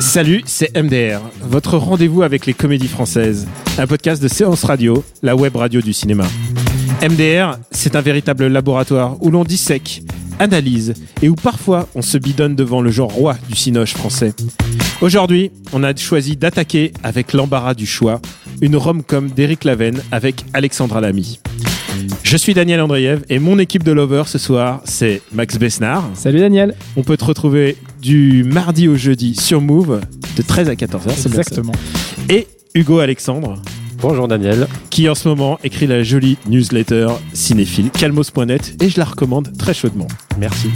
Salut, c'est MDR, votre rendez-vous avec les comédies françaises, un podcast de séance radio, la web radio du cinéma. MDR, c'est un véritable laboratoire où l'on dissèque, analyse et où parfois on se bidonne devant le genre roi du cinoche français. Aujourd'hui, on a choisi d'attaquer avec l'embarras du choix une rom-com d'Éric Lavenne avec Alexandra Lamy. Je suis Daniel Andreev et mon équipe de lovers ce soir, c'est Max Besnard. Salut Daniel. On peut te retrouver du mardi au jeudi sur Move de 13 à 14h. c'est bien ça. Exactement. Et Hugo Alexandre, Bonjour Daniel. qui en ce moment écrit la jolie newsletter cinéphile calmos.net et je la recommande très chaudement. Merci.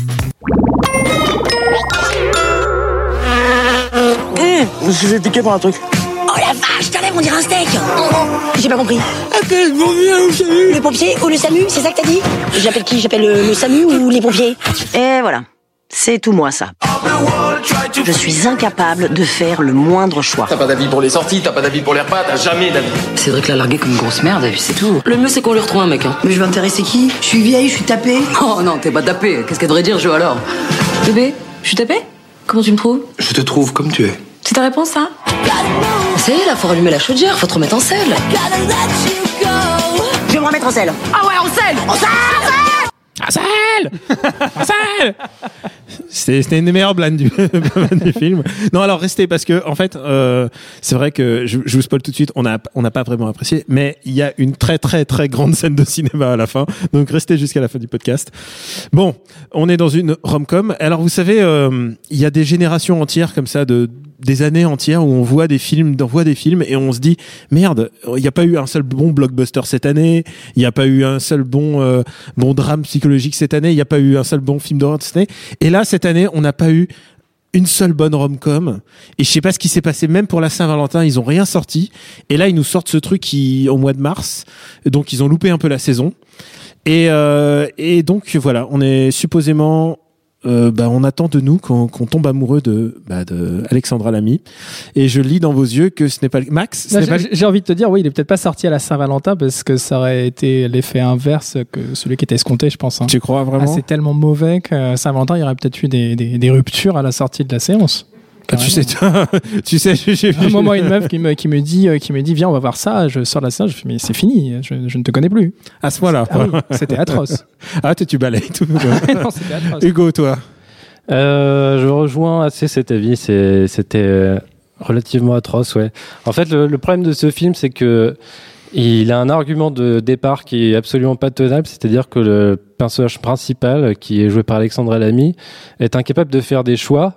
Je me suis fait piquer par un truc. Oh la vache, t'enlèves, on dirait un steak J'ai pas compris. Appelle mon vieux, salut Le pompier ou le SAMU, c'est ça que t'as dit? J'appelle qui? J'appelle le, le SAMU ou les pompiers? Et voilà. C'est tout moi ça. Je suis incapable de faire le moindre choix. T'as pas d'avis pour les sorties, t'as pas d'avis pour les repas, t'as jamais d'avis. Cédric l'a largué comme une grosse merde c'est tout. Le mieux c'est qu'on lui retrouve un mec. Hein. Mais je vais intéresser qui? Je suis vieille, je suis tapée. Oh non, t'es pas tapé. Qu'est-ce qu'elle devrait dire, je alors? Bébé, je suis tapé Comment tu me trouves? Je te trouve comme tu es. C'est ta réponse ça? Ça y est, là, faut rallumer la chaudière, faut te remettre en selle. Je vais me remettre en selle. Ah ouais, en selle En selle Marcel Marcel C'était c'était une des meilleures blagues du, film. Non, alors restez parce que en fait, euh, c'est vrai que je, je vous spoil tout de suite. On a on n'a pas vraiment apprécié, mais il y a une très très très grande scène de cinéma à la fin. Donc restez jusqu'à la fin du podcast. Bon, on est dans une rom-com. Alors vous savez, euh, il y a des générations entières comme ça de des années entières où on voit des films, on voit des films et on se dit merde, il n'y a pas eu un seul bon blockbuster cette année, il n'y a pas eu un seul bon euh, bon drame psychologique cette année, il n'y a pas eu un seul bon film d'horreur cette année. Et là cette année, on n'a pas eu une seule bonne rom-com. Et je sais pas ce qui s'est passé. Même pour la Saint-Valentin ils ont rien sorti. Et là ils nous sortent ce truc qui au mois de mars. Donc ils ont loupé un peu la saison. Et, euh, et donc voilà. On est supposément euh, bah, on attend de nous qu'on tombe amoureux de, bah, de Alexandra Lamy. Et je lis dans vos yeux que ce n'est pas le- Max. n'est pas j'ai- le- envie de te dire, oui, il est peut-être pas sorti à la Saint-Valentin parce que ça aurait été l'effet inverse que celui qui était escompté, je pense. hein. Tu crois Ah, vraiment c'est tellement mauvais que Saint-Valentin, il y aurait peut-être eu des, des, des ruptures à la sortie de la séance. Ah, Tu sais, tu sais, j'ai vu. un moment, une meuf qui me, qui me dit, euh, qui me dit, viens, on va voir ça. Je sors de la séance, je fais, mais c'est fini, je, je ne te connais plus. À ce moment-là. Ah oui, c'était atroce. Ah, tu, tu balayes tout. non, c'était atroce. Hugo, toi. Euh, je rejoins assez cet avis. C'est- C'était euh, relativement atroce, ouais. En fait, le, le problème de ce film, c'est que il a un argument de départ qui est absolument pas tenable, c'est-à-dire que le personnage principal, qui est joué par Alexandra Lamy, est incapable de faire des choix.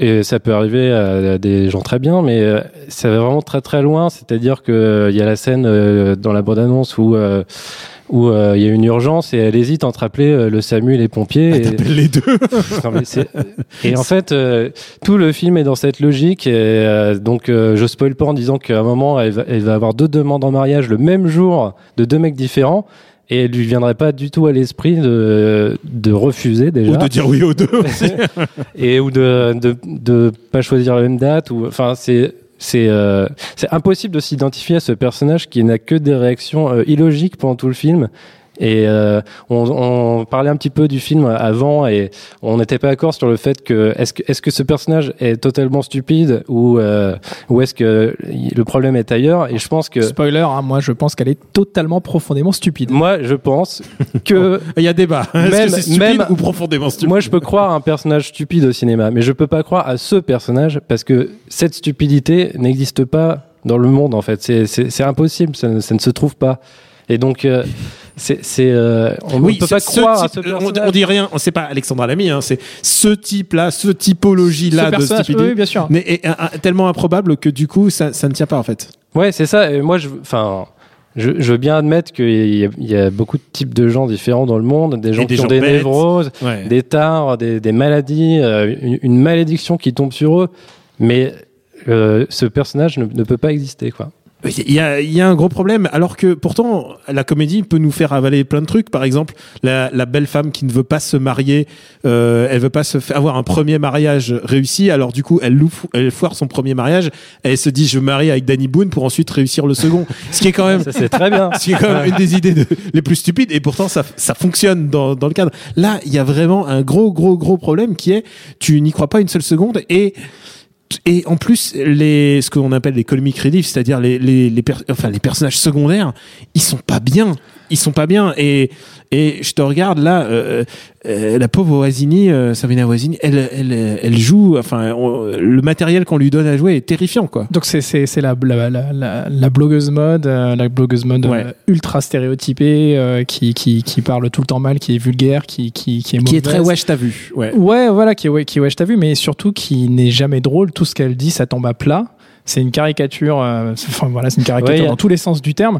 Et ça peut arriver à des gens très bien, mais euh, ça va vraiment très très loin. C'est-à-dire que euh, il y a la scène euh, dans la bande-annonce où où euh, il y a une urgence et elle hésite entre appeler euh, le SAMU et les pompiers. et... T'appelles les deux. Non, et en fait, euh, tout le film est dans cette logique. Et donc, je spoil pas en disant qu'à un moment, elle va, elle va avoir deux demandes en mariage le même jour de deux mecs différents. Et elle lui viendrait pas du tout à l'esprit de, de refuser déjà. Ou de dire oui aux deux aussi. et ou de, de de pas choisir la même date ou enfin c'est c'est euh, c'est impossible de s'identifier à ce personnage qui n'a que des réactions euh, illogiques pendant tout le film et euh, on, on parlait un petit peu du film avant et on n'était pas d'accord sur le fait que est-ce que est-ce que ce personnage est totalement stupide ou euh, ou est-ce que le problème est ailleurs? Et je pense que Spoiler, hein, moi, je pense qu'elle est totalement, profondément stupide. moi je pense que Il y a débat. Même- que c'est stupide même- ou profondément stupide? Moi, je peux croire à un personnage stupide au cinéma, mais je peux pas croire à ce personnage parce que cette stupidité n'existe pas dans le monde. En fait, c'est impossible. Ça, ne- ça ne se trouve pas. Et donc, euh, c'est euh, on ne peut pas ce croire à ce on, on dit rien, c'est pas Alexandra Lamy, hein, c'est ce type-là, ce typologie-là Ce de personnage, stupidité. oui, bien sûr. Mais est, un- un- tellement improbable que du coup, ça, ça ne tient pas en fait. Ouais, c'est ça. Et moi, je, enfin, je, je veux bien admettre qu'il y, a- il y a beaucoup de types de gens différents dans le monde, des gens des qui ont gens des bêtes. névroses, Ouais. des tares, des, des maladies, euh, une, une malédiction qui tombe sur eux. Mais euh, ce personnage ne, ne peut pas exister, quoi. Il y a, il y a un gros problème, alors que pourtant la comédie peut nous faire avaler plein de trucs. Par exemple, la, la belle femme qui ne veut pas se marier, euh, elle veut pas se faire avoir un premier mariage réussi. Alors du coup, elle, loue, elle foire son premier mariage. Elle se dit je me marie avec Danny Boone pour ensuite réussir le second. Ce qui est quand même Ça, c'est très bien. ce qui est quand même une des idées de- les plus stupides et pourtant ça, ça fonctionne dans, dans le cadre. Là, il y a vraiment un gros gros gros problème qui est tu n'y crois pas une seule seconde et et en plus les ce qu'on appelle les comic relief, c'est-à-dire les les les, enfin, les personnages secondaires, ils sont pas bien, ils sont pas bien. Et et je te regarde là euh, la pauvre Oasini, euh, Sabrina Oasini, elle elle elle joue enfin on- le matériel qu'on lui donne à jouer est terrifiant quoi. Donc c'est c'est c'est la, la, la, la, blogueuse mode, euh, la blogueuse mode Ouais. euh, ultra stéréotypée euh, qui, qui qui parle tout le temps mal, qui est vulgaire, qui qui qui est Qui est très mauvaise. wesh t'as vu. Ouais. Ouais, voilà, qui est ouais, qui wesh, t'as vu, mais surtout qui n'est jamais drôle. Tout ce qu'elle dit, ça tombe à plat. C'est une caricature, euh, enfin voilà, c'est une caricature Ouais, dans tous les sens du terme.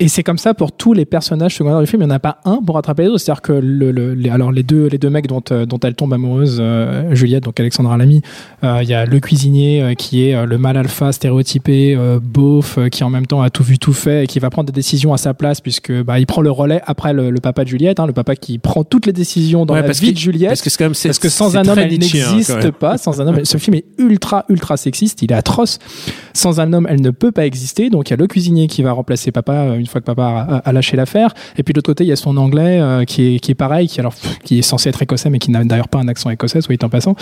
Et c'est comme ça pour tous les personnages secondaires du film. Il n'y en a pas un pour rattraper les autres. C'est-à-dire que le, le- les, alors les deux, les deux mecs dont, euh, dont elle tombe amoureuse, euh, Juliette, donc Alexandra Lamy, euh, il y a le cuisinier euh, qui est euh, le mal alpha stéréotypé, euh, beauf, euh, qui en même temps a tout vu, tout fait et qui va prendre des décisions à sa place puisque bah, il prend le relais après le, le papa de Juliette, hein, le papa qui prend toutes les décisions dans Ouais, la parce vie de Juliette. Parce que quand même Parce que sans c'est un homme, elle n'existe pas. Sans un homme, ce film est ultra, ultra sexiste. Il est atroce. Sans un homme, elle ne peut pas exister. Donc il y a le cuisinier qui va remplacer papa une fois que papa a, a- lâché l'affaire. Et puis de l'autre côté, il y a son anglais euh, qui est qui est pareil, qui alors pff, qui est censé être écossais, mais qui n'a d'ailleurs pas un accent écossais, soit dit en passant.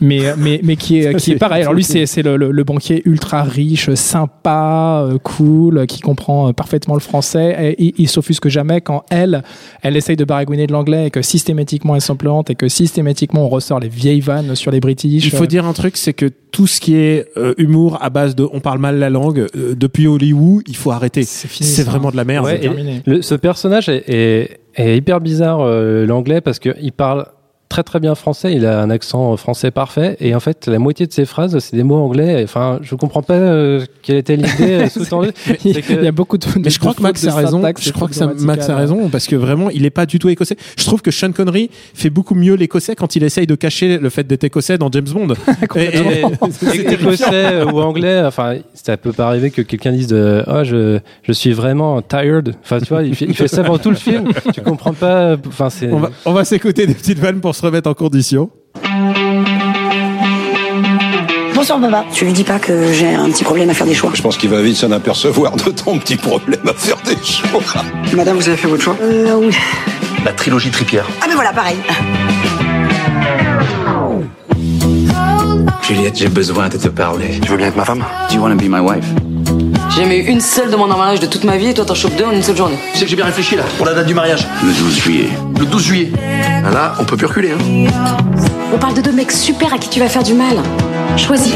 Mais euh, mais mais qui est qui est pareil. Alors lui, c'est c'est le, le, le banquier ultra riche, sympa, euh, cool, qui comprend euh, parfaitement le français. Et il, il s'offusque jamais quand elle elle essaye de baragouiner de l'anglais et que systématiquement elle s'implante et que systématiquement on ressort les vieilles vannes sur les British. Il faut dire un truc, c'est que tout ce qui est euh, humour à base de on parle mal la langue euh, depuis Hollywood, il faut arrêter. C'est fini, C'est. Vraiment de la merde. Ouais, et le- ce personnage est, est, est hyper bizarre, euh, l'anglais, parce qu'il parle très très bien français, il a un accent français parfait, et en fait, la moitié de ses phrases, c'est des mots anglais. Enfin, je comprends pas euh, quelle était l'idée euh, sous-tendue. Il y a beaucoup de. Mais je crois que Max a raison. Je crois que ça- Max a raison parce que vraiment, il est pas du tout écossais. Je trouve que Sean Connery fait beaucoup mieux l'écossais quand il essaye de cacher le fait d'être écossais dans James Bond. Écossais euh, ou anglais, enfin, ça peut pas arriver que quelqu'un dise de, oh, je, je suis vraiment tired. Enfin, tu vois, il fait, il fait ça pendant tout le film. Tu comprends pas. Enfin, c'est. On va, on va s'écouter des petites vannes pour se remettre en condition. Bonsoir, papa. Tu lui dis pas que j'ai un petit problème à faire des choix. Je pense qu'il va vite s'en apercevoir de ton petit problème à faire des choix. Madame, vous avez fait votre choix Euh, oui. La trilogie Tripière. Ah, ben voilà, pareil. Juliette, j'ai besoin de te parler. Tu veux bien être ma femme Do you wanna be my wife? J'ai jamais eu une seule demande en mariage de toute ma vie et toi t'en chopes deux en une seule journée. Tu sais que j'ai bien réfléchi là, pour la date du mariage. Le 12 juillet. Le 12 juillet. Ah, Là, on peut plus reculer. Hein. On parle de deux mecs super à qui tu vas faire du mal. Choisis.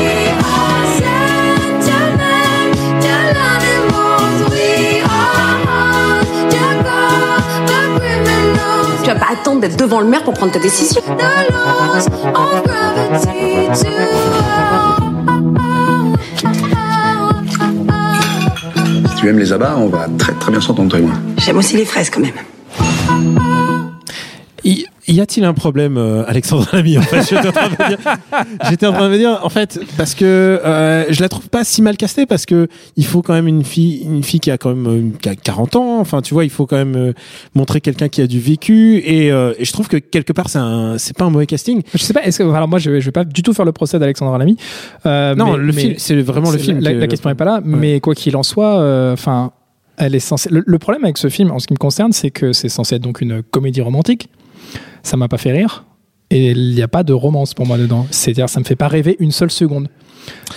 Tu vas pas attendre d'être devant le maire pour prendre ta décision. Si tu aimes les abats, on va très très bien s'entendre, toi et moi. J'aime aussi les fraises, quand même. Y, a-t-il un problème, euh, Alexandre Lamy en fait, J'étais en train de me dire, j'étais en train de me dire, en fait, parce que euh, je la trouve pas si mal castée, parce que il faut quand même une fille, une fille qui a quand même euh, qui a 40 ans. Enfin, tu vois, il faut quand même euh, montrer quelqu'un qui a du vécu, et, euh, et je trouve que quelque part, c'est un, c'est pas un mauvais casting. Je sais pas. Est-ce que alors moi je vais, je vais pas du tout faire le procès d'Alexandre Lamy. Euh, Non, mais- le film, c'est vraiment le film. La, que- la question n'est pas là, mais quoi qu'il en soit, euh, enfin, elle est censée. Le, le problème avec ce film, en ce qui me concerne, c'est que c'est censé être donc une comédie romantique. Ça m'a pas fait rire. Et il n'y a pas de romance pour moi dedans. C'est-à-dire, ça me fait pas rêver une seule seconde.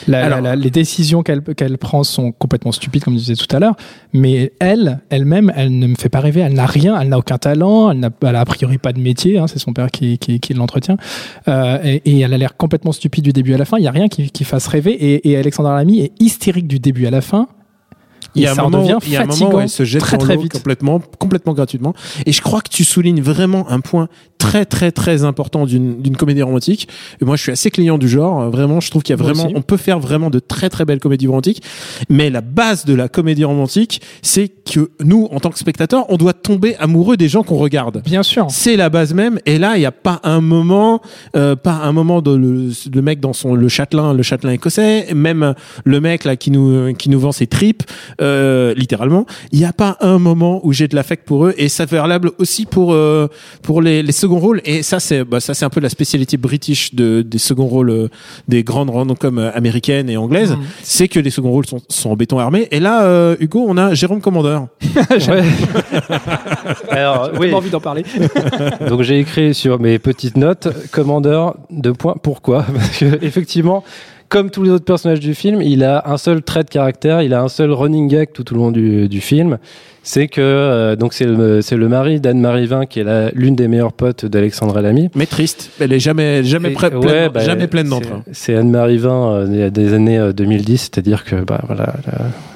La- Alors- la- la- les décisions qu'elle qu'elle prend sont complètement stupides, comme je disais tout à l'heure. Mais elle, elle-même, elle ne me fait pas rêver. Elle n'a rien, elle n'a aucun talent, elle n'a a priori pas de métier. hein, c'est son père qui, qui, qui l'entretient. Euh, et, et elle a l'air complètement stupide du début à la fin. Il n'y a rien qui, qui fasse rêver. Et, et Alexandra Lamy est hystérique du début à la fin. Il y a un moment, il y a un moment où elle se jette très, dans très vite. complètement, complètement gratuitement. Et je crois que tu soulignes vraiment un point très très très important d'une d'une comédie romantique. Et moi, je suis assez client du genre. Vraiment, je trouve qu'il y a vraiment, on peut faire vraiment de très très belles comédies romantiques. Mais la base de la comédie romantique, c'est que nous, en tant que spectateurs, on doit tomber amoureux des gens qu'on regarde. Bien sûr. C'est la base même. Et là, il n'y a pas un moment, euh, pas un moment de le, le mec dans son le châtelain, le châtelain écossais, même le mec là qui nous qui nous vend ses tripes, euh, littéralement. Il n'y a pas un moment où j'ai de l'affect pour eux. Et ça fait valable aussi pour euh, pour les, les rôles. Et ça, c'est bah, ça c'est un peu la spécialité british de des seconds rôles euh, des grandes comme américaines et anglaises. C'est que les seconds rôles sont, sont en béton armé. Et là, euh, Hugo, on a Jérôme Commandeur. Ouais. Alors, J'ai oui. envie d'en parler. Donc j'ai écrit sur mes petites notes commandeur de points pourquoi? Parce que effectivement comme tous les autres personnages du film, il a un seul trait de caractère, il a un seul running gag tout au long du, du film. C'est que euh, donc c'est le c'est le mari d'Anne-Marie Vin qui est la- l'une des meilleures potes d'Alexandre Lamy. Mais triste. Elle est jamais jamais près, ouais, pleine, bah, jamais pleine d'entrain. C'est Anne-Marie Vin euh, il y a des années euh, 2010, c'est-à-dire que bah voilà,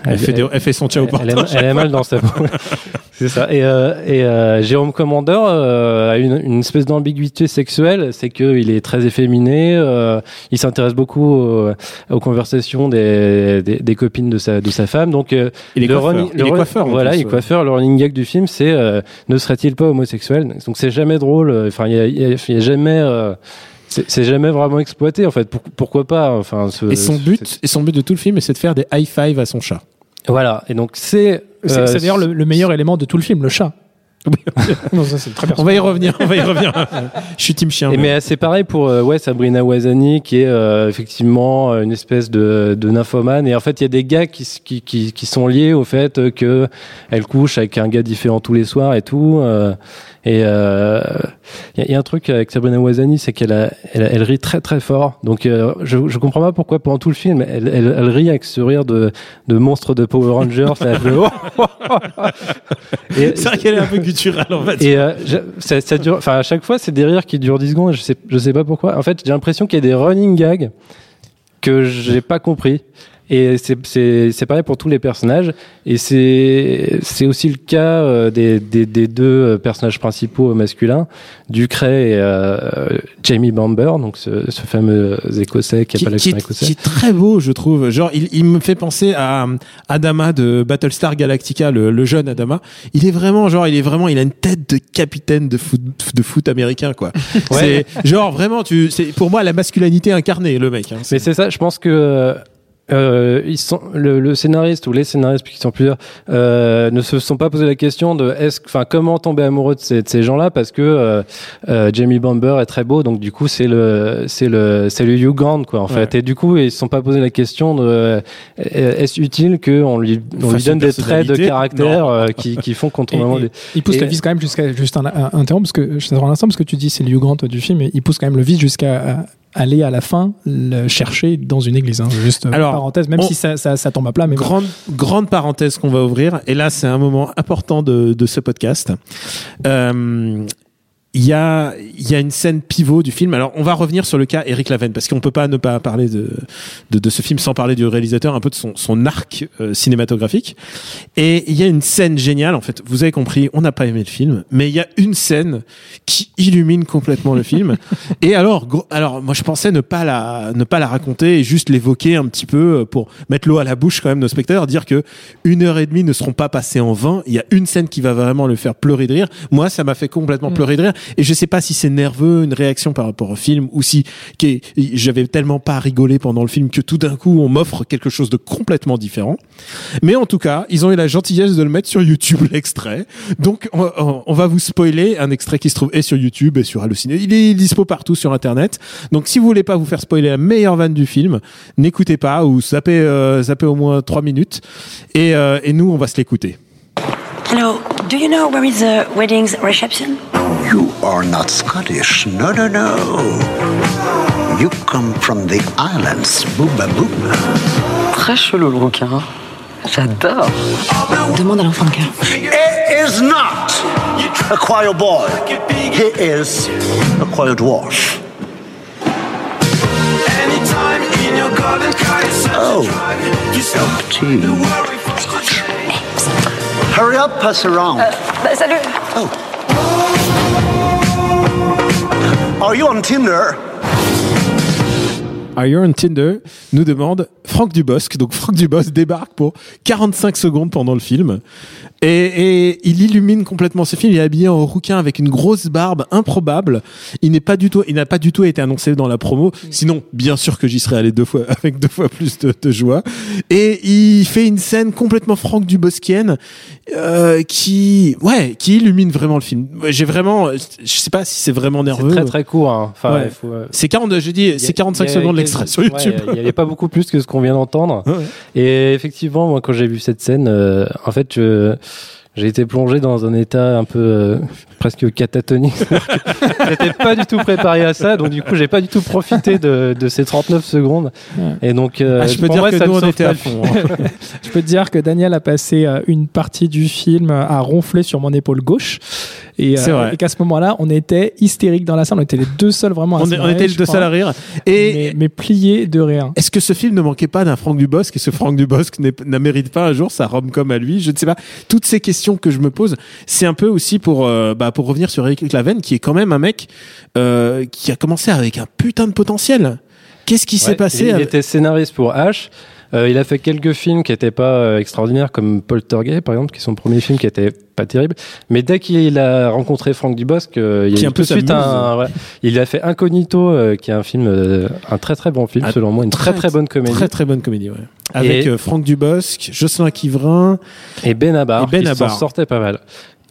elle, Elle, fait des- elle fait son ciao elle, elle, est- elle est mal dans sa peau. c'est ça. Et, euh, et euh, Jérôme Commandeur euh, a une, une espèce d'ambiguïté sexuelle, c'est qu'il est très efféminé, euh, il s'intéresse beaucoup aux, aux conversations des, des, des copines de sa, de sa femme. Donc, euh, Il est le coiffeur. Il est run- coiffeur, Voilà, il coiffeur. Le running gag du film, c'est euh, ne serait-il pas homosexuel? Donc, c'est jamais drôle. euh, Enfin, il y a, y y jamais. euh, c'est jamais vraiment exploité en fait. Pour- pourquoi pas Enfin, ce- Et son but, et son but de tout le film, c'est de faire des high five à son chat. Voilà. Et donc c'est. C'est c'est d'ailleurs le, le meilleur élément de tout le film, le chat. Non, ça c'est très On va y revenir. On va y revenir. Je suis team chien. Et mais c'est pareil pour euh, ouais Sabrina Wazani qui est euh, effectivement euh, une espèce de, de nymphomane et en fait il y a des gars qui, qui, qui, qui sont liés au fait que elle couche avec un gars différent tous les soirs et tout euh, et euh, il y, a- il y a un truc avec Sabrina Wazani c'est qu'elle a- elle, elle rit très très fort donc euh, je, je comprends pas pourquoi pendant tout le film elle, elle, elle rit avec ce rire de, de monstre de Power Rangers C'est vrai qu'elle est un peu gutturale, en fait. et euh, je- ça, ça dure, enfin à chaque fois c'est des rires qui durent 10 secondes. Je sais, je sais pas pourquoi. En fait, j'ai l'impression qu'il y a des running gags que j'ai pas compris. Et c'est c'est c'est pareil pour tous les personnages. Et c'est c'est aussi le cas euh, des, des des deux euh, personnages principaux masculins, Ducret et euh, Jamie Bamber, donc ce, ce fameux écossais qui a qui, pas qui est, écossais. qui est très beau, je trouve. Genre, il, il me fait penser à euh, Adama de Battlestar Galactica, le, le jeune Adama. Il est vraiment, genre, il est vraiment, il a une tête de capitaine de foot, de foot américain, quoi. Ouais. C'est genre vraiment, tu, c'est pour moi la masculinité incarnée, le mec. hein. Mais c'est ça, je pense que euh, ils sont, le, le scénariste ou les scénaristes, puisqu'ils sont plusieurs, euh, ne se sont pas posé la question de est-ce, enfin, comment tomber amoureux de ces, de ces gens-là, parce que euh, euh, Jamie Bamber est très beau, donc du coup c'est le, c'est le, c'est le Hugh Grant, quoi, en fait. Ouais. Et du coup, ils se sont pas posé la question de euh, est-ce utile qu'on lui, on lui donne des traits de caractère euh, qui, qui font qu'on tombe amoureux des- il pousse Et- le vice quand même jusqu'à juste un, un, un terme parce que je t'interromps un instant parce que tu dis c'est le Hugh Grant du film et il pousse quand même le vice jusqu'à aller à la fin le chercher dans une église hein. juste euh, Alors, parenthèse même on- si ça, ça, ça tombe à plat mais bon. grande grande parenthèse qu'on va ouvrir et là c'est un moment important de, de ce podcast Euh, il y a y a une scène pivot du film. Alors on va revenir sur le cas Eric Laven parce qu'on peut pas ne pas parler de, de de ce film sans parler du réalisateur un peu de son son arc euh, cinématographique. Et il y a une scène géniale en fait. Vous avez compris on n'a pas aimé le film mais il y a une scène qui illumine complètement le film. Et alors gros- alors moi je pensais ne pas la ne pas la raconter et juste l'évoquer un petit peu euh, pour mettre l'eau à la bouche quand même de nos spectateurs dire que une heure et demie ne seront pas passées en vain. Il y a une scène qui va vraiment le faire pleurer de rire. Moi ça m'a fait complètement pleurer de rire et je sais pas si c'est nerveux une réaction par rapport au film ou si j'avais tellement pas rigolé pendant le film que tout d'un coup on m'offre quelque chose de complètement différent. Mais en tout cas ils ont eu la gentillesse de le mettre sur YouTube l'extrait. Donc on, va vous spoiler un extrait qui se trouve et sur YouTube et sur Halluciné il est dispo partout sur internet. Donc si vous voulez pas vous faire spoiler la meilleure vanne du film n'écoutez pas ou zappez, euh, au moins 3 minutes. Et, euh, et nous on va se l'écouter Hello, do you know where is the wedding's reception? You are not Scottish. No, no, no. You come from the islands. Booba booba. Très chelou le rouquin. hein. J'adore. Demande à l'enfant de cœur. He is not a choir boy. He is a choir dwarf. Oh, milk tea. Hurry up, pass around. Bah, salut Oh. Are you on Tinder? Are you on Tinder? Nous demande Franck Dubosc. Donc Franck Dubosc débarque pour 45 secondes pendant le film. Et, et il illumine complètement ce film. Il est habillé en rouquin avec une grosse barbe improbable. Il n'est pas du tout, il n'a pas du tout été annoncé dans la promo. Sinon, bien sûr que j'y serais allé deux fois, avec deux fois plus de, de joie. Et il fait une scène complètement Franck Duboscienne, euh, qui, ouais, qui illumine vraiment le film. J'ai vraiment, je sais pas si c'est vraiment nerveux. C'est très très court. Hein. Enfin, Ouais. faut, euh, C'est 40, je dis, c'est 45 il y a- secondes l'extrait sur ouais, YouTube. Il n'y avait pas beaucoup plus que ce qu'on vient d'entendre. Ouais. Et effectivement, moi, quand j'ai vu cette scène, euh, en fait, je- j'ai été plongé dans un état un peu euh, presque catatonique. J'étais pas du tout préparé à ça, donc du coup, j'ai pas du tout profité de, de ces 39 secondes. Et donc, euh, Ah, je peux pour dire moi, que ça nous, me on sauve était pas à le fond, film. hein. Je peux te dire que Daniel a passé euh, une partie du film à ronfler sur mon épaule gauche. Et, euh, C'est vrai. et qu'à ce moment-là, on était hystérique dans la salle. On était les deux seuls vraiment à On, se on était les deux seuls à rire. Et mais, mais pliés de rire. est-ce que ce film ne manquait pas d'un Franck Dubosc et ce Franck Dubosc n'a mérite pas un jour sa rom-com à lui? Je ne sais pas. Toutes ces questions que je me pose, c'est un peu aussi pour euh, bah, pour revenir sur Eric Claven, qui est quand même un mec euh, qui a commencé avec un putain de potentiel. Qu'est-ce qui s'est Ouais, passé Il, il avec- était scénariste pour H. Euh, il a fait quelques films qui n'étaient pas euh, extraordinaires, comme Poltergeist, par exemple, qui est son premier film qui était pas terrible. Mais dès qu'il a rencontré Franck Dubosc, euh, il y a un eu peu suite un. voilà. Il a fait Incognito, euh, qui est un film, euh, un très très bon film, selon moi, une très très bonne comédie. Très très bonne comédie, ouais. Avec Et- euh, Franck Dubosc, Jocelyn Quivrin. Et Benabar, Et Ben qui s'en Abar. sortait pas mal.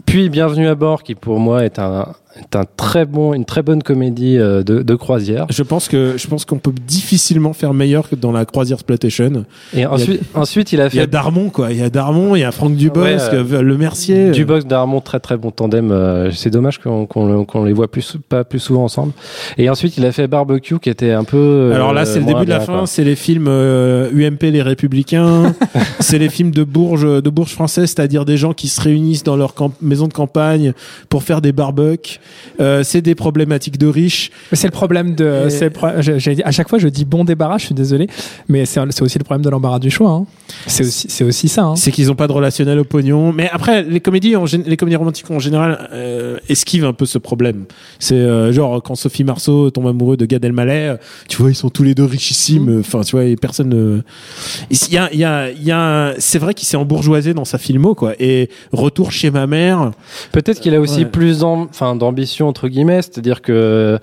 Puis Bienvenue à bord, qui pour moi est un, est un très bon, une très bonne comédie euh, de, de croisière. Je pense que je pense qu'on peut difficilement faire meilleur que dans la croisière Sploitation. Et ensuite, ensuite il a Il y a fait Darmon quoi, il y a Darmon, il y a Franck Dubosc, Ouais, euh, Le Mercier. Du box d'Armand, très très bon tandem. euh, c'est dommage qu'on qu'on qu'on les voit plus pas plus souvent ensemble. Et ensuite, il a fait Barbecue, qui était un peu. euh, Alors là, c'est le début de la fin. C'est les films euh, UMP les Républicains. c'est les films de Bourges, de Bourges françaises, c'est-à-dire des gens qui se réunissent dans leur camp- maison de campagne pour faire des barbecues. Euh, c'est des problématiques de riches. C'est le problème de. Et- pro- dit- à chaque fois, je dis bon débarras, je suis désolé. Mais c'est c'est aussi le problème de l'embarras du choix. hein. C'est aussi, c'est aussi ça. hein. C'est qu'ils n'ont pas de relationnel au pognon. Mais après, les comédies, en les comédies romantiques en général euh, esquivent un peu ce problème. C'est euh, genre quand Sophie Marceau tombe amoureux de Gad Elmaleh, tu vois, ils sont tous les deux richissimes. Enfin, tu vois, et personne. ne- Il y a, il y a, il y a. C'est vrai qu'il s'est embourgeoisé dans sa filmo, quoi. Et retour chez ma mère. Peut-être qu'il a aussi Ouais. plus enfin, d'ambition entre guillemets, c'est-à-dire que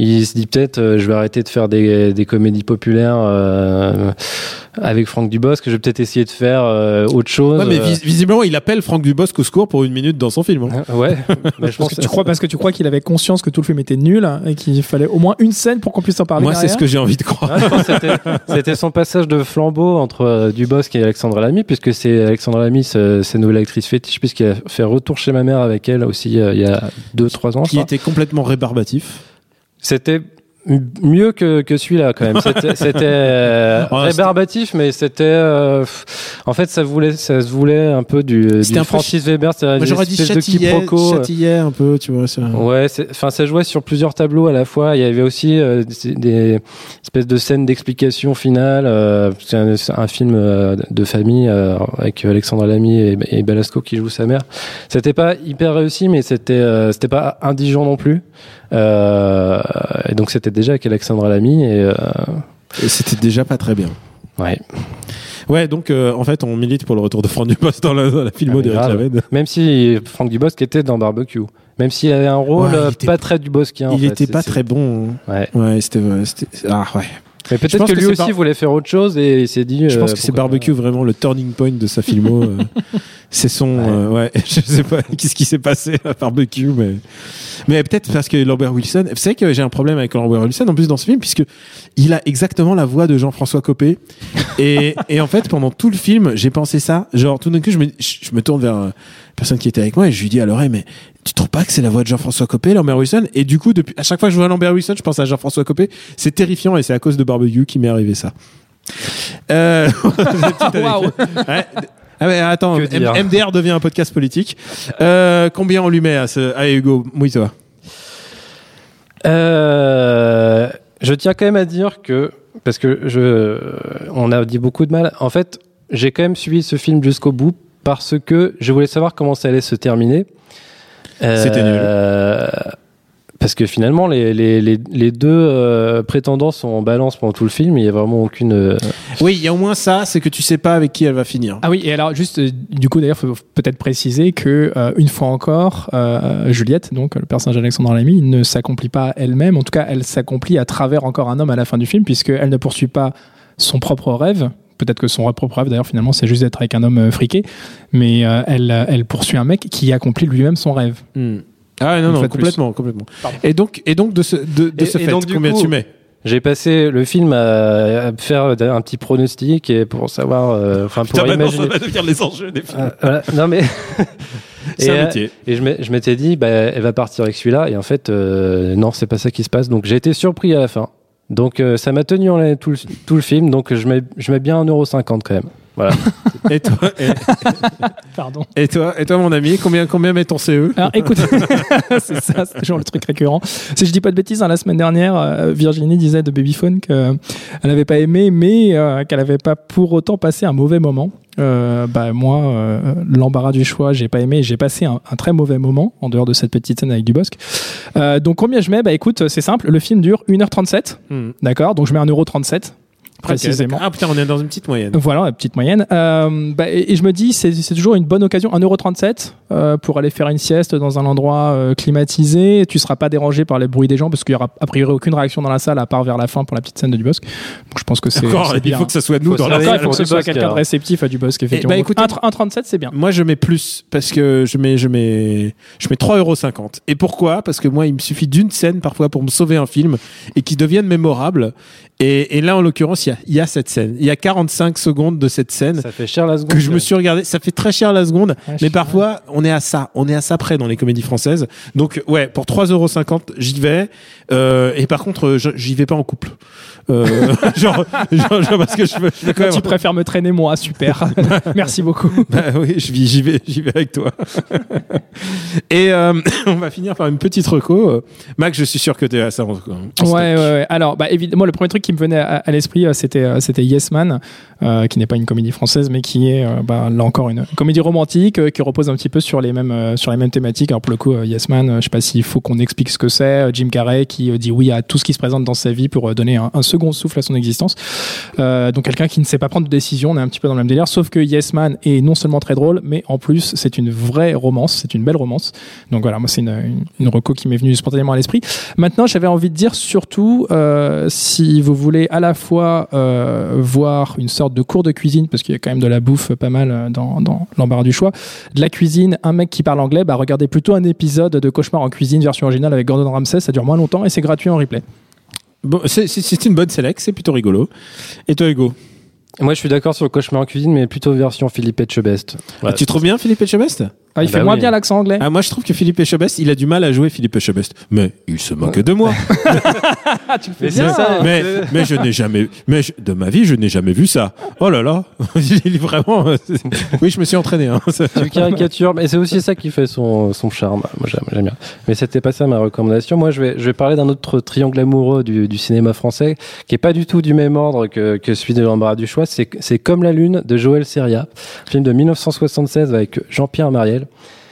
il se dit peut-être euh, je vais arrêter de faire des, des comédies populaires euh, avec Franck Dubosc, je vais peut-être essayer de faire euh, autre chose. Ouais, mais vis- visiblement, il appelle Franck Dubosc au secours pour une minute dans son film. hein. ouais, mais je Parce pense que tu crois parce que tu crois qu'il avait conscience que tout le film était nul hein, et qu'il fallait au moins une scène pour qu'on puisse en parler. Moi, c'est ce que j'ai envie de croire. Ouais, que c'était- son passage de flambeau entre euh, Dubosc et Alexandra Lamy, puisque c'est Alexandra Lamy, c'est- sa nouvelle actrice fétiche, puisqu'il a fait Retour chez ma mère avec elle aussi euh, il y a 2-3 ans. je Qui était complètement rébarbatif. C'était mieux que, que celui-là quand même. C'était euh, rébarbatif, mais c'était euh, en fait ça voulait ça se voulait un peu du, C'était du un peu Francis Weber, c'est Moi, j'aurais dit espèce de quiproquo. euh. un peu, tu vois. ça. Ouais, enfin ça jouait sur plusieurs tableaux à la fois. Il y avait aussi euh, des, des espèces de scènes d'explication finale. euh, c'est un, un film euh, de famille euh, avec Alexandra Lamy et, et Belasco qui joue sa mère. C'était pas hyper réussi, mais c'était euh, c'était pas indigent non plus. Euh, et donc c'était déjà avec Alexandra Lamy et euh, Et c'était déjà pas très bien. ouais. Ouais, donc euh, en fait, on milite pour le retour de Franck Dubosc dans la, dans la filmo Ah, d'Eric. Laven. Même si Franck Dubosc était dans Barbecue, même s'il avait un rôle Ouais, il était pas très Duboscien. en Il fait. était pas très bon. hein. Ouais. Ouais, c'était. ouais, c'était- Ah ouais. Mais peut-être que que lui aussi voulait faire autre chose et il s'est dit. Je euh, pense que c'est Barbecue vraiment le turning point de sa filmo. euh. c'est son. euh, ouais, je sais pas qu'est-ce qui s'est passé à Barbecue, mais. Mais peut-être parce que Lambert Wilson. Vous savez que j'ai un problème avec Lambert Wilson en plus dans ce film, puisque il a exactement la voix de Jean-François Copé. Et, et en fait, pendant tout le film, j'ai pensé ça. Genre, tout d'un coup, je me, je me tourne vers euh, la personne qui était avec moi et je lui dis à l'oreille, mais tu trouves pas que c'est la voix de Jean-François Copé, Lambert Wilson? Et du coup, depuis, à chaque fois que je vois Lambert Wilson, je pense à Jean-François Copé. C'est terrifiant et c'est à cause de Barbecue qui m'est arrivé ça. Euh, anecdote. Ouais. Ah ouais, attends, MDR devient un podcast politique. Euh, combien on lui met à ce, à Hugo? Mouille-toi. Euh, je tiens quand même à dire que parce que je, on a dit beaucoup de mal. En fait, j'ai quand même suivi ce film jusqu'au bout parce que je voulais savoir comment ça allait se terminer. Euh, C'était nul. parce que finalement, les, les, les, les deux euh, prétendants sont en balance pendant tout le film. Il y a vraiment aucune. euh, Oui, il y a au moins ça, c'est que tu sais pas avec qui elle va finir. Ah oui, et alors juste, euh, du coup, d'ailleurs, faut peut-être préciser que euh, une fois encore, euh, Juliette, donc le personnage d'Alexandre Lamy, ne s'accomplit pas elle-même. En tout cas, elle s'accomplit à travers encore un homme à la fin du film, puisqu'elle ne poursuit pas son propre rêve. Peut-être que son propre rêve, d'ailleurs, finalement, c'est juste d'être avec un homme euh, friqué, mais euh, elle, euh, elle poursuit un mec qui accomplit lui-même son rêve. Hmm. Ah non, non, complètement, complètement. Pardon. Et donc, et donc de ce, de, de Et- ce et fait, donc, combien coup, tu mets? J'ai passé le film à, à faire un petit pronostic et pour savoir, euh, enfin pour Putain, maintenant, ça imaginer. va devenir les enjeux des films. Ah, voilà. Non mais. C'est Et, un euh, métier. Et je m'étais dit, bah, elle va partir avec celui-là. Et en fait, euh, non, c'est pas ça qui se passe. Donc j'ai été surpris à la fin. Donc euh, ça m'a tenu en laine tout le, tout le film. Donc je mets, je mets bien 1,50€ quand même. Voilà. Et toi, et, Pardon. et toi, et toi, mon ami, combien, combien met ton CE Alors écoute, c'est ça, c'est toujours le truc récurrent. Si je dis pas de bêtises, hein, la semaine dernière, euh, Virginie disait de Babyphone qu'elle n'avait pas aimé, mais euh, qu'elle n'avait pas pour autant passé un mauvais moment. Euh, bah moi, euh, l'embarras du choix, j'ai pas aimé. J'ai passé un, un très mauvais moment en dehors de cette petite scène avec Dubosc. Euh, donc combien je mets? Bah écoute, c'est simple. Le film dure 1h37, Hmm. d'accord? Donc je mets 1,37€ précisément. Ah putain, on est dans une petite moyenne. Voilà, la petite moyenne. Euh, bah, et, et je me dis, c'est c'est toujours une bonne occasion, 1,37€ euh, pour aller faire une sieste dans un endroit euh, climatisé. Tu seras pas dérangé par les bruits des gens parce qu'il y aura a priori aucune réaction dans la salle à part vers la fin pour la petite scène de Dubosc. Donc je pense que c'est il faut que ça soit nous Faut dans la Encore, il salle. faut que ce soit quelqu'un de réceptif à Dubosc, effectivement. bah, écoutez- 1,37€, c'est bien. Moi, je mets plus parce que je mets, je mets, je mets 3,50€. Et pourquoi? Parce que moi, il me suffit d'une scène parfois pour me sauver un film et qui devienne mémorable. Et, et là, en l'occurrence, il y a, il y a cette scène. Il y a 45 secondes de cette scène ça fait cher la seconde. que je me suis regardé. Ça fait très cher la seconde, mais parfois, on est à ça. On est à ça près dans les comédies françaises. Donc, ouais, pour 3,50€, j'y vais. Euh, et par contre, euh, j'y vais pas en couple. Euh, genre, genre, genre, parce que je veux, je veux quand Toi, même- tu préfères me traîner moi, super. Merci beaucoup. bah oui, j'y vais, j'y vais avec toi. Et euh, on va finir par une petite reco. Max, je suis sûr que tu es à ça. en- en Ouais, ouais, ouais. Alors, bah, évidemment, le premier truc qui me venait à, à l'esprit, c'était, euh, c'était Yes Man, euh, qui n'est pas une comédie française, mais qui est, euh, bah, là encore, une comédie romantique qui repose un petit peu sur les mêmes, sur les mêmes thématiques. Alors, pour le coup, Yes Man, je sais pas s'il faut qu'on explique ce que c'est. Jim Carrey qui dit oui à tout ce qui se présente dans sa vie pour donner un, second souffle à son existence. Donc, quelqu'un qui ne sait pas prendre de décision. On est un petit peu dans le même délire, sauf que Yes Man est non seulement très drôle, mais en plus, c'est une vraie romance. C'est une belle romance. Donc voilà, moi, c'est une, une, une qui m'est venue spontanément à l'esprit. Maintenant, j'avais envie de dire surtout, si vous voulez à la fois euh, voir une sorte de cours de cuisine, parce qu'il y a quand même de la bouffe pas mal euh, dans, dans l'embarras du choix, de la cuisine, un mec qui parle anglais, bah regardez plutôt un épisode de Cauchemar en cuisine version originale avec Gordon Ramsay, ça dure moins longtemps et c'est gratuit en replay. Bon, c'est- une bonne sélection, c'est plutôt rigolo. Et toi, Hugo? Moi, je suis d'accord sur le cauchemar en cuisine, mais plutôt version Philippe Etchebest. Voilà. Tu trouves bien Philippe Etchebest? Ah, il Ah fait bah moins oui. bien l'accent anglais. ah, Moi, je trouve que Philippe Etchebest, il a du mal à jouer Philippe Etchebest. Mais il se moque de moi. Ah, tu le fais Mais c'est bien. ça. mais, mais je n'ai jamais, mais je- de ma vie, je n'ai jamais vu ça. Oh là là, il est vraiment. Oui, je me suis entraîné. Hein. Tu caricatures, mais c'est aussi ça qui fait son, son charme. Moi, j'aime j'aime bien. Mais c'était pas ça ma recommandation. Moi, je vais, je vais parler d'un autre triangle amoureux du, du cinéma français, qui est pas du tout du même ordre que, que celui de l'embarras du choix. C'est, c'est Comme la Lune de Joël Seria, film de 1976 avec Jean-Pierre Mariel.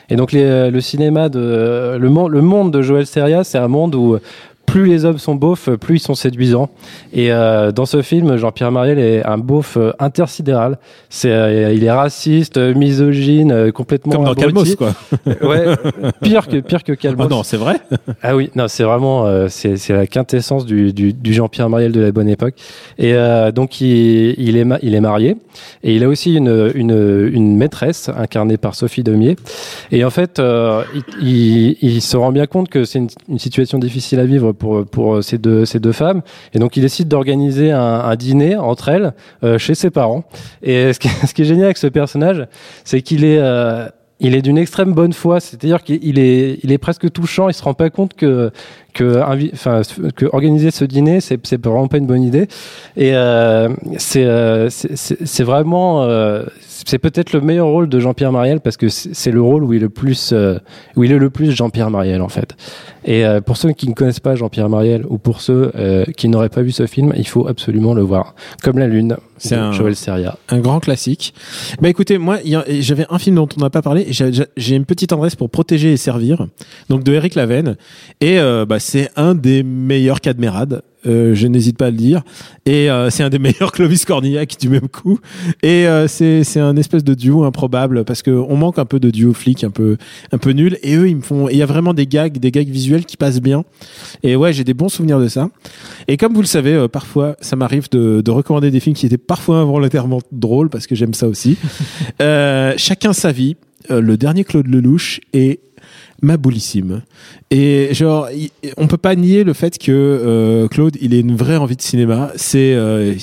Et donc, les- le cinéma de, le monde de Joël Seria, c'est un monde où plus les hommes sont beaufs, plus ils sont séduisants. Et euh, dans ce film, Jean-Pierre Mariel est un beauf euh, intersidéral. C'est, euh, il est raciste, euh, misogyne, euh, complètement Comme dans abruti. Calmos, quoi. Ouais, pire que pire que Calmos. Oh non, c'est vrai. Ah oui, non, c'est vraiment euh, c'est c'est la quintessence du, du, du Jean-Pierre Mariel de la bonne époque. Et euh, donc il, il est il est marié et il a aussi une une une maîtresse incarnée par Sophie Demier. Et en fait, euh, il, il, il se rend bien compte que c'est une, une situation difficile à vivre pour pour ces deux ces deux femmes. Et donc il décide d'organiser un, dîner entre elles euh, chez ses parents. Et ce qui, est génial avec ce personnage, c'est qu'il est euh, d'une extrême bonne foi, c'est-à-dire qu'il est, il est presque touchant. Il se rend pas compte que que, organiser ce dîner, c'est c'est vraiment pas une bonne idée. Et euh, c'est euh, vraiment, euh, c'est peut-être le meilleur rôle de Jean-Pierre Mariel parce que c'est le rôle où il est le plus, euh, où il est le plus Jean-Pierre Mariel en fait. Et euh, pour ceux qui ne connaissent pas Jean-Pierre Mariel ou pour ceux euh, qui n'auraient pas vu ce film, il faut absolument le voir. Comme la lune, C'est un-. Un grand classique. Bah écoutez, moi, j'avais un film dont on n'a pas parlé. J'ai une petite adresse pour protéger et servir. Donc de Eric Lavenne. Et euh, bah, c'est un des meilleurs Cadmerade. Euh, je n'hésite pas à le dire. Et euh, c'est un des meilleurs Clovis Cornillac du même coup. Et euh, c'est c'est un espèce de duo improbable parce que on manque un peu de duo flic un peu un peu nul. Et eux, ils me font. Il y a vraiment des gags, des gags visuels qui passent bien. Et ouais, j'ai des bons souvenirs de ça. Et comme vous le savez, euh, parfois, ça m'arrive de, de recommander des films qui étaient parfois involontairement drôles parce que j'aime ça aussi. Euh, chacun sa vie. Euh, le dernier Claude Lelouch est maboulissime. Et genre, on peut pas nier le fait que euh, Claude, il ait une vraie envie de cinéma. C'est euh,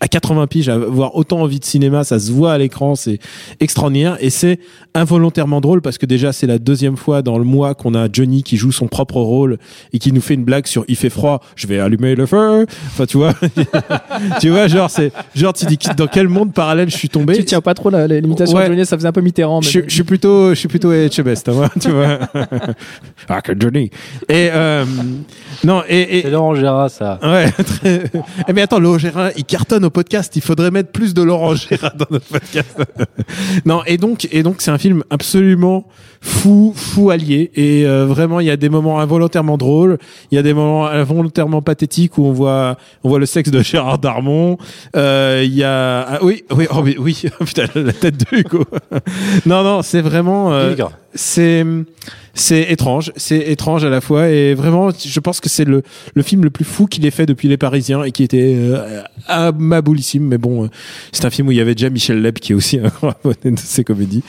à 80 piges, avoir autant envie de cinéma, ça se voit à l'écran, c'est extraordinaire. Et c'est involontairement drôle parce que déjà, c'est la deuxième fois dans le mois qu'on a Johnny qui joue son propre rôle et qui nous fait une blague sur il fait froid, je vais allumer le feu. Enfin, tu vois, tu vois, genre c'est genre tu dis dans quel monde parallèle je suis tombé? Tu tiens pas trop la- l'imitation Ouais. de Johnny, ça faisait un peu Mitterrand. mais- Je, je suis plutôt, je suis plutôt Etchebest, hein, tu vois. ah, que Johnny. Et, euh, non, et, et. C'est Laurent Gérard, ça. Ouais, très... Eh, mais attends, Laurent Gérard, il cartonne au podcast. Il faudrait mettre plus de Laurent Gérard dans notre podcast. non, et donc, et donc, c'est un film absolument fou, fou allié. Et euh, vraiment, il y a des moments involontairement drôles. Il y a des moments involontairement pathétiques où on voit, on voit le sexe de Gérard Darmon. Euh, Il y a, ah, oui, oui, oh, mais oui, putain, la tête de Hugo. non, non, c'est vraiment, euh. C'est c'est étrange, c'est étrange à la fois et vraiment je pense que c'est le le film le plus fou qu'il ait fait depuis Les Parisiens et qui était euh, mais bon euh, c'est un film où il y avait déjà Michel Leb qui est aussi un grand abonné de ses comédies.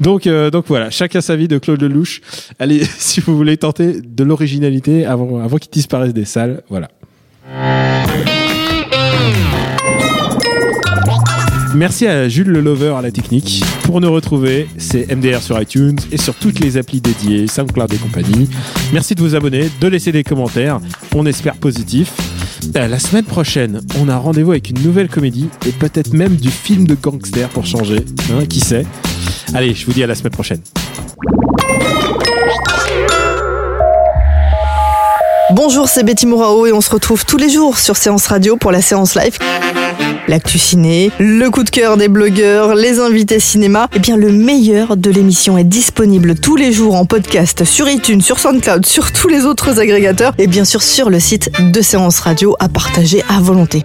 Donc euh, donc voilà, chacun sa vie de Claude Lelouch. Allez si vous voulez tenter de l'originalité avant avant qu'il disparaisse des salles, voilà. Merci à Jules Le Lover à la technique. Pour nous retrouver, c'est MDR sur iTunes et sur toutes les applis dédiées, SoundCloud et compagnie. Merci de vous abonner, de laisser des commentaires. On espère positif. Euh, La semaine prochaine, on a rendez-vous avec une nouvelle comédie et peut-être même du film de gangster pour changer. Hein, qui sait Allez, je vous dis à la semaine prochaine. Bonjour, c'est Betty Mourao et on se retrouve tous les jours sur Séance Radio pour la séance live. L'actu ciné, le coup de cœur des blogueurs, les invités cinéma. Eh bien, le meilleur de l'émission est disponible tous les jours en podcast sur iTunes, sur SoundCloud, sur tous les autres agrégateurs et bien sûr sur le site de Séance Radio à partager à volonté.